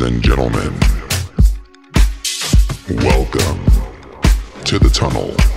Ladies and gentlemen, welcome to the tunnel.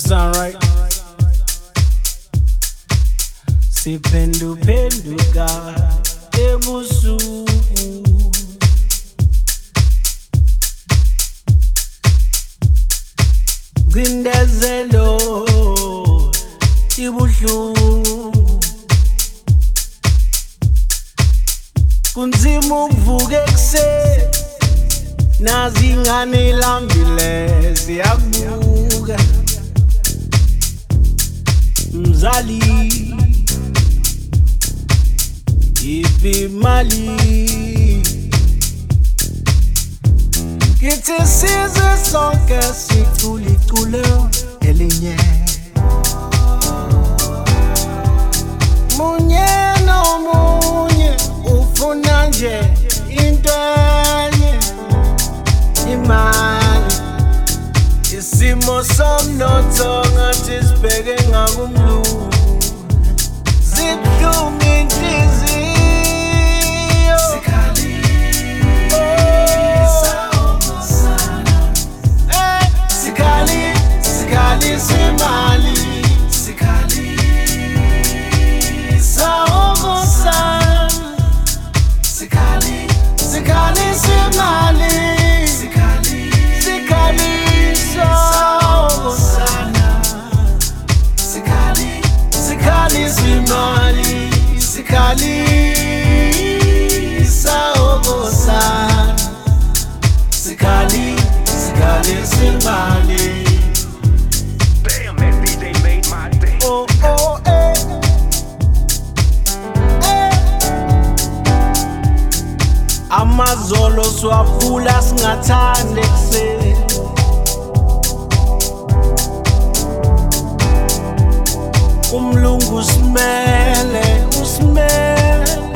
Sound right. swavula singathande ekuseni. Umlungu usimele usimele.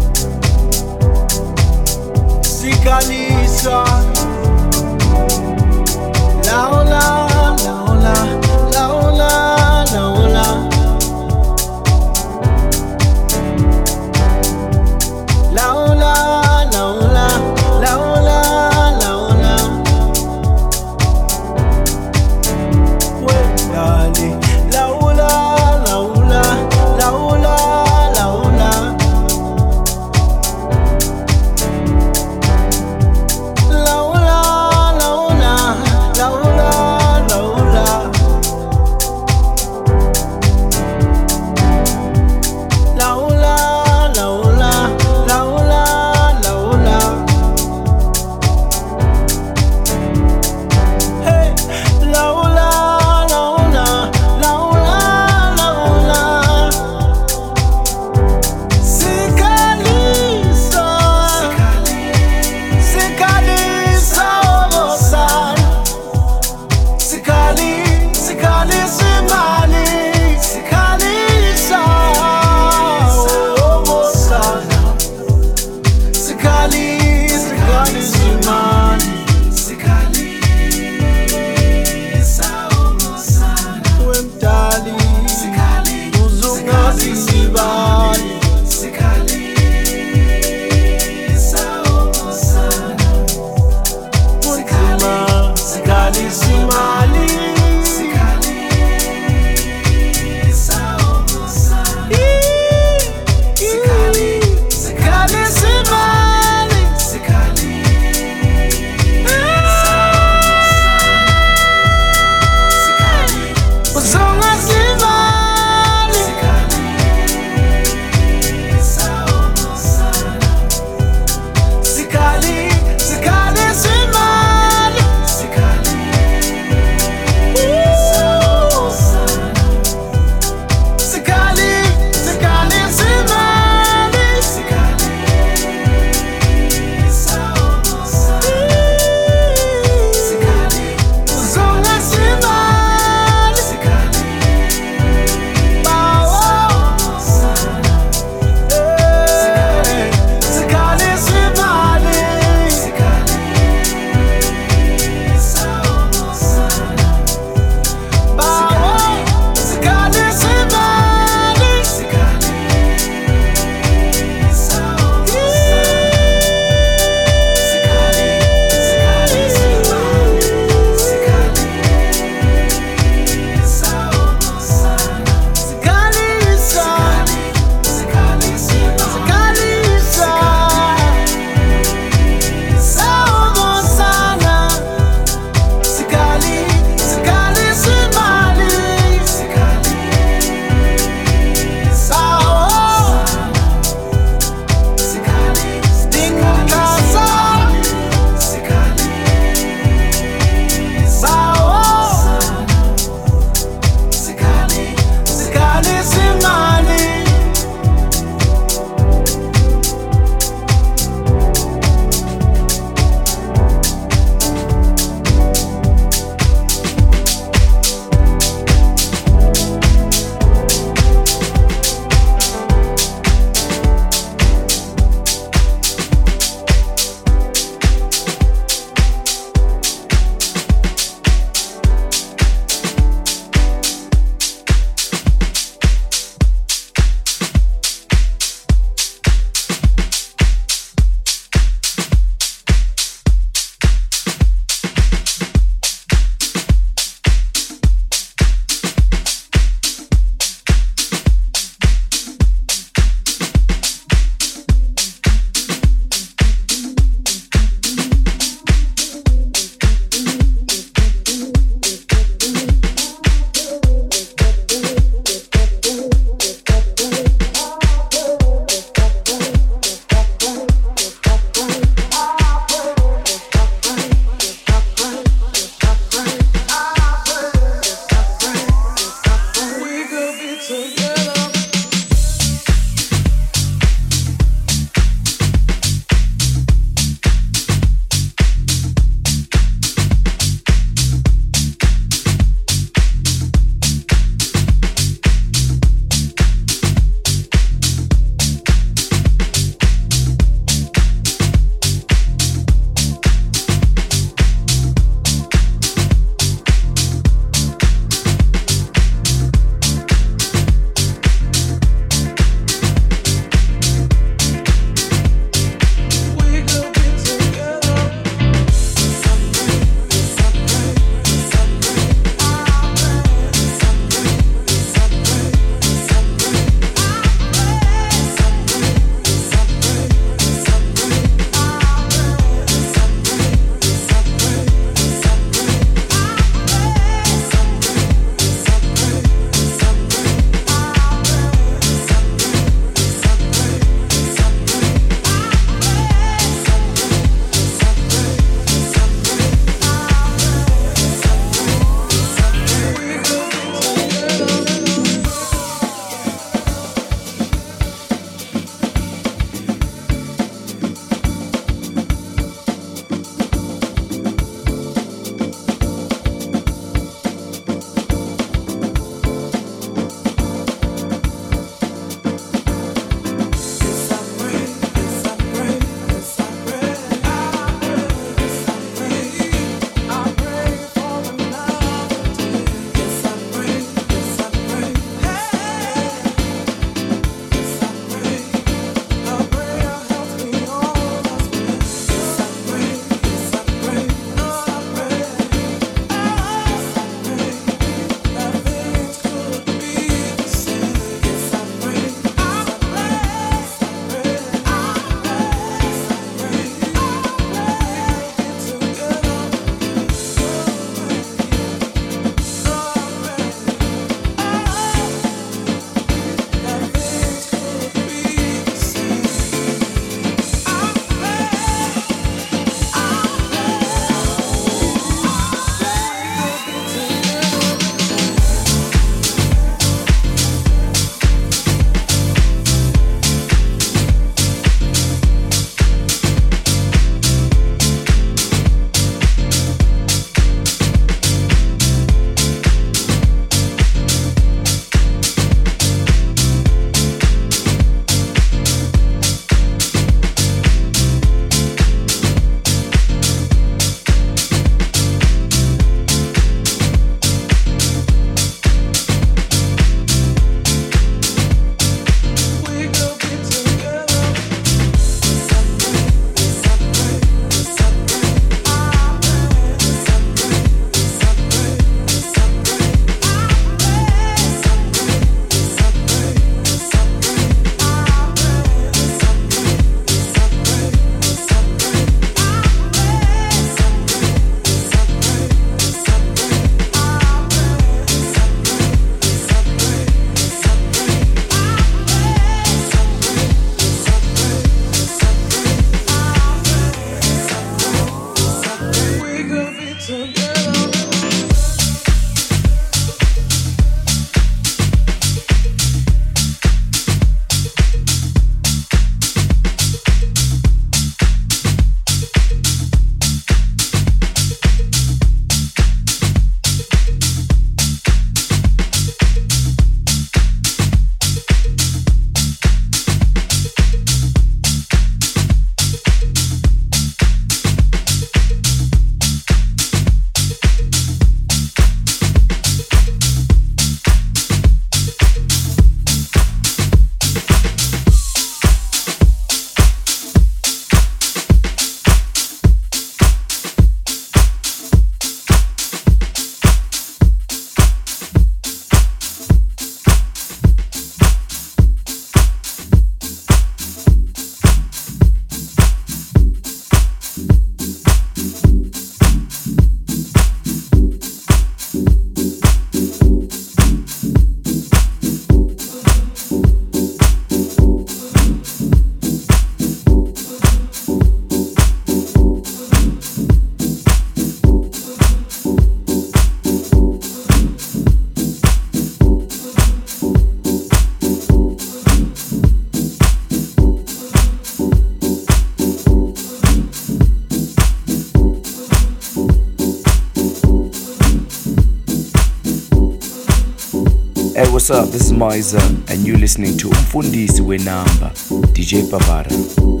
Up? This is Miser, and you're listening to Umfundisi Wenamba, DJ Pavara.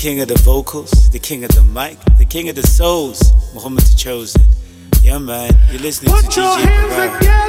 king of the vocals, the king of the mic, the king of the souls, Muhammad the Chosen. Yeah, man, you're listening Put to DJ Put your hands together.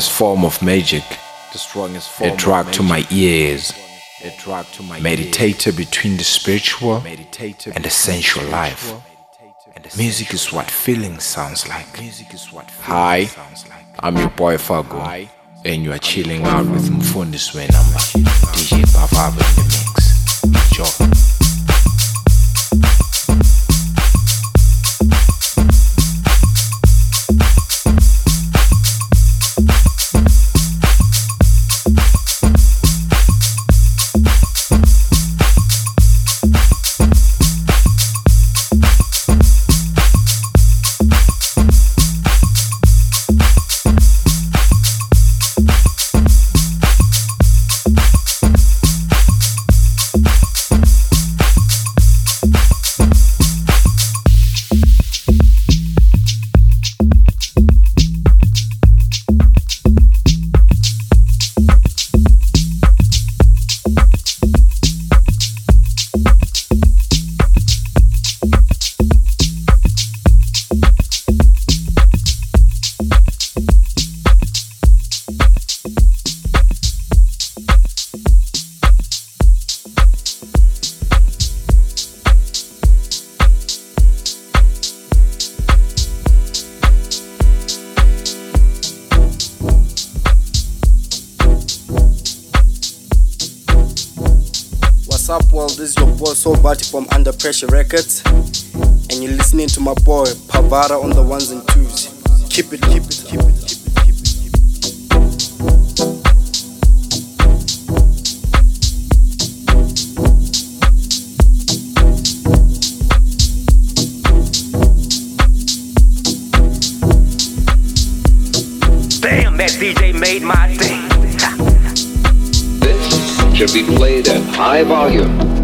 Strongest form of magic, the strongest form a drug to my ears, to my meditator between the spiritual and the sensual life. Music is what feeling sounds like. Hi, I'm your boy Fago, and you are chilling out with Mfundis number DJ Bavaba in the mix. Enjoy. Soul Bati from Under Pressure Records. And you're listening to my boy Pavara on the ones and twos. Keep it, keep it, keep it, keep it. Keep that DJ made my thing. This should be played at high volume.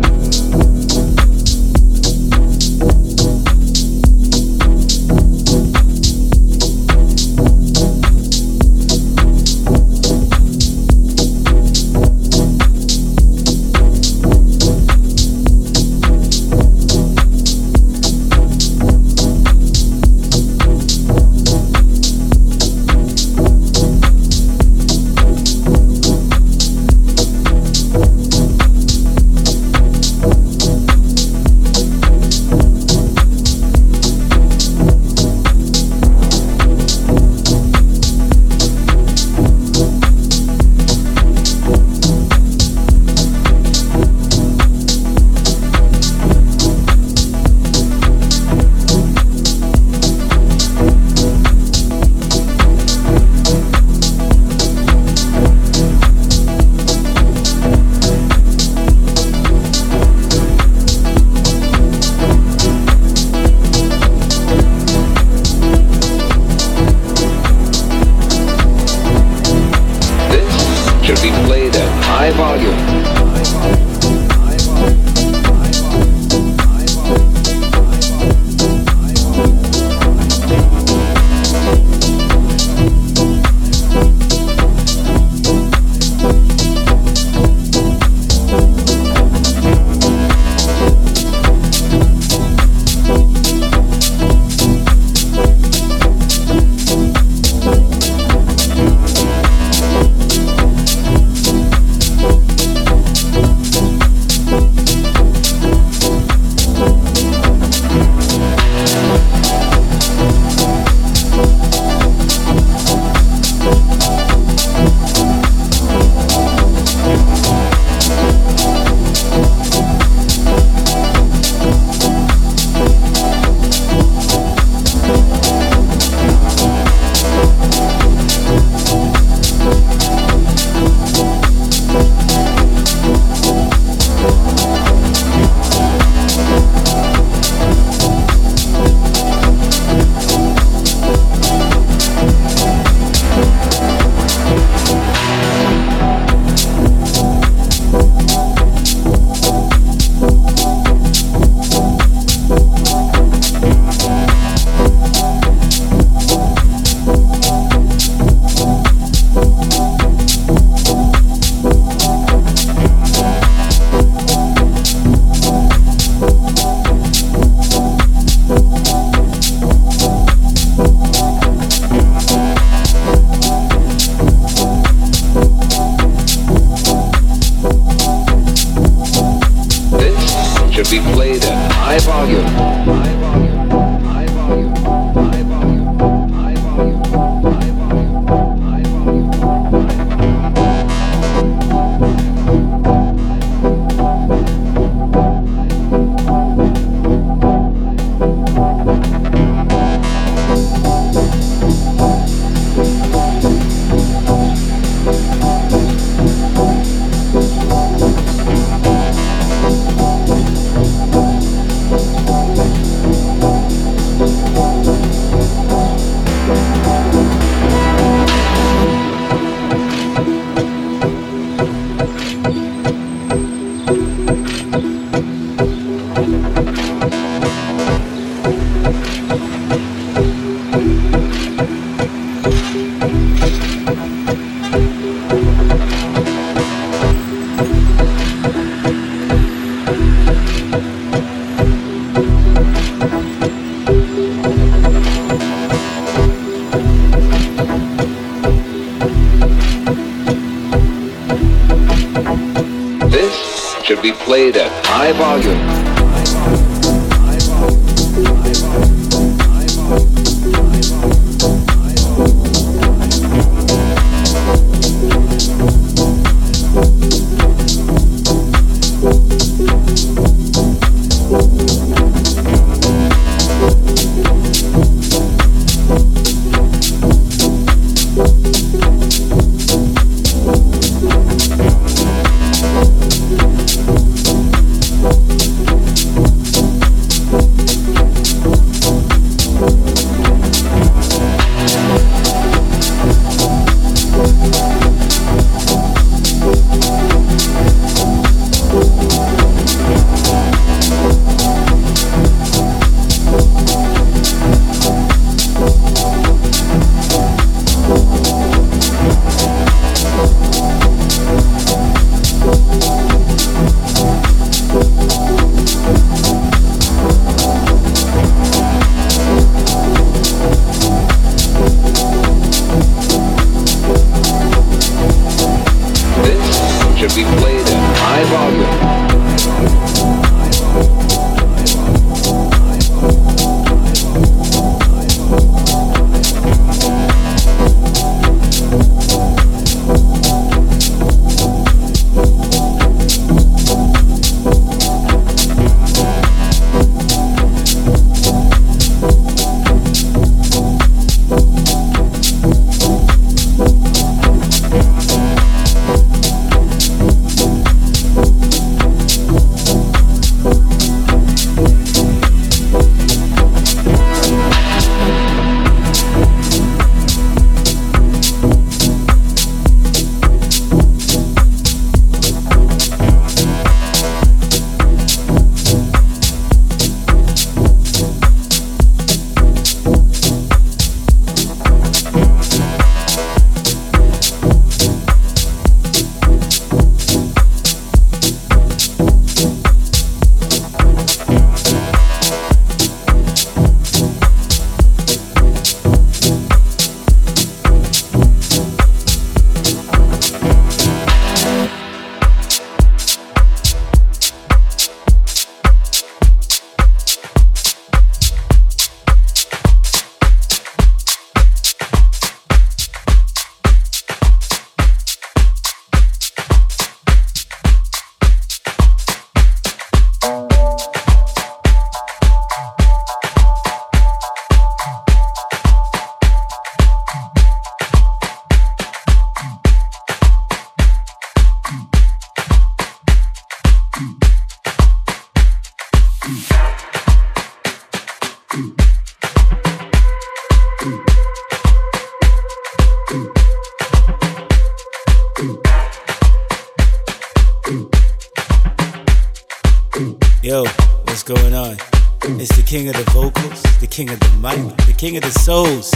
King of the souls,